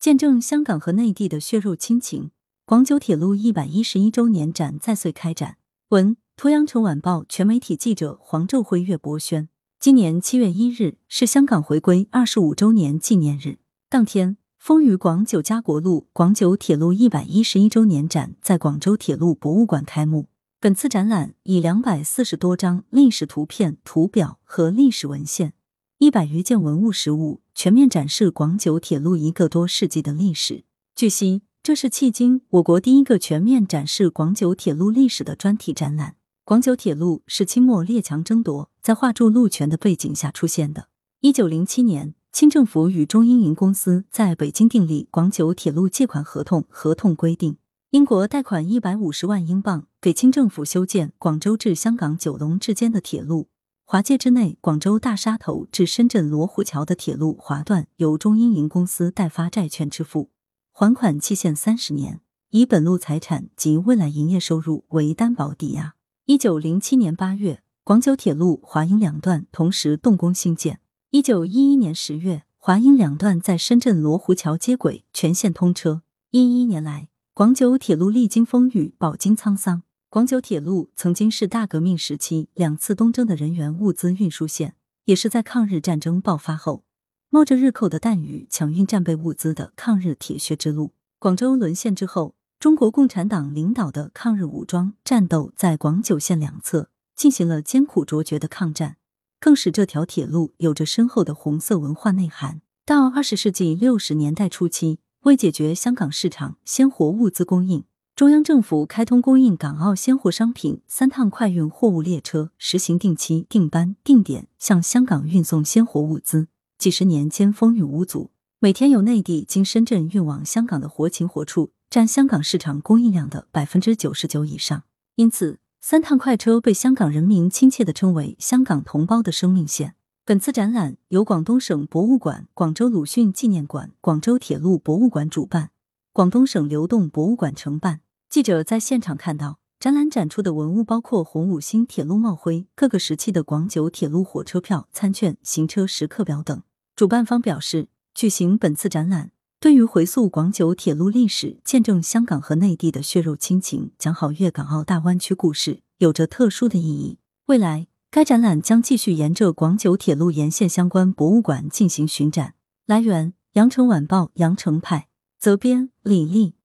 见证香港和内地的血肉亲情。广九铁路一百一十一周年展再岁开展。文：图阳城晚报全媒体记者黄昼辉、岳博轩。今年七月一日是香港回归二十五周年纪念日。当天，风雨广九家国路广九铁路一百一十一周年展在广州铁路博物馆开幕。本次展览以两百四十多张历史图片、图表和历史文献，一百余件文物实物，全面展示广九铁路一个多世纪的历史。据悉。这是迄今我国第一个全面展示广九铁路历史的专题展览。广九铁路是清末列强争夺，在划筑路权的背景下出现的。一九零七年，清政府与中英银公司在北京订立广九铁路借款合同，合同规定，英国贷款一百五十万英镑给清政府修建广州至香港九龙之间的铁路，华界之内广州大沙头至深圳罗湖桥的铁路华段由中英银公司代发债券支付。还款期限三十年，以本路财产及未来营业收入为担保抵押。一九零七年八月，广九铁路华英两段同时动工兴建。一九一一年十月，华英两段在深圳罗湖桥接轨，全线通车。一一年来，广九铁路历经风雨，饱经沧桑。广九铁路曾经是大革命时期两次东征的人员物资运输线，也是在抗日战争爆发后。冒着日寇的弹雨抢运战备物资的抗日铁血之路。广州沦陷之后，中国共产党领导的抗日武装战斗在广九线两侧进行了艰苦卓绝的抗战，更使这条铁路有着深厚的红色文化内涵。到二十世纪六十年代初期，为解决香港市场鲜活物资供应，中央政府开通供应港澳鲜活商品三趟快运货物列车，实行定期、定班、定点向香港运送鲜活物资。几十年间风雨无阻，每天有内地经深圳运往香港的活禽活畜，占香港市场供应量的百分之九十九以上。因此，三趟快车被香港人民亲切地称为“香港同胞的生命线”。本次展览由广东省博物馆、广州鲁迅纪念馆、广州铁路博物馆主办，广东省流动博物馆承办。记者在现场看到，展览展出的文物包括红五星铁路帽徽、各个时期的广九铁路火车票、餐券、行车时刻表等。主办方表示，举行本次展览，对于回溯广九铁路历史、见证香港和内地的血肉亲情、讲好粤港澳大湾区故事，有着特殊的意义。未来，该展览将继续沿着广九铁路沿线相关博物馆进行巡展。来源：羊城晚报羊城派，责编：李丽。